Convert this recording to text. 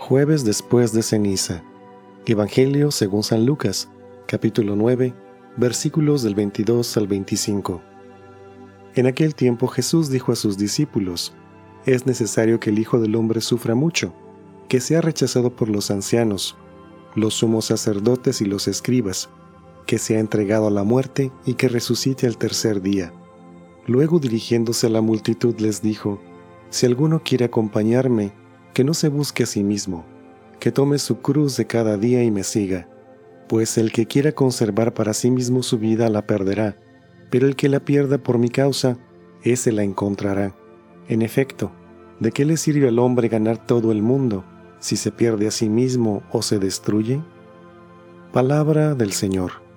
Jueves después de ceniza. Evangelio según San Lucas, capítulo 9, versículos del 22 al 25. En aquel tiempo Jesús dijo a sus discípulos, Es necesario que el Hijo del Hombre sufra mucho, que sea rechazado por los ancianos, los sumos sacerdotes y los escribas, que sea entregado a la muerte y que resucite al tercer día. Luego dirigiéndose a la multitud les dijo, Si alguno quiere acompañarme, que no se busque a sí mismo, que tome su cruz de cada día y me siga, pues el que quiera conservar para sí mismo su vida la perderá, pero el que la pierda por mi causa, ese la encontrará. En efecto, ¿de qué le sirve al hombre ganar todo el mundo si se pierde a sí mismo o se destruye? Palabra del Señor.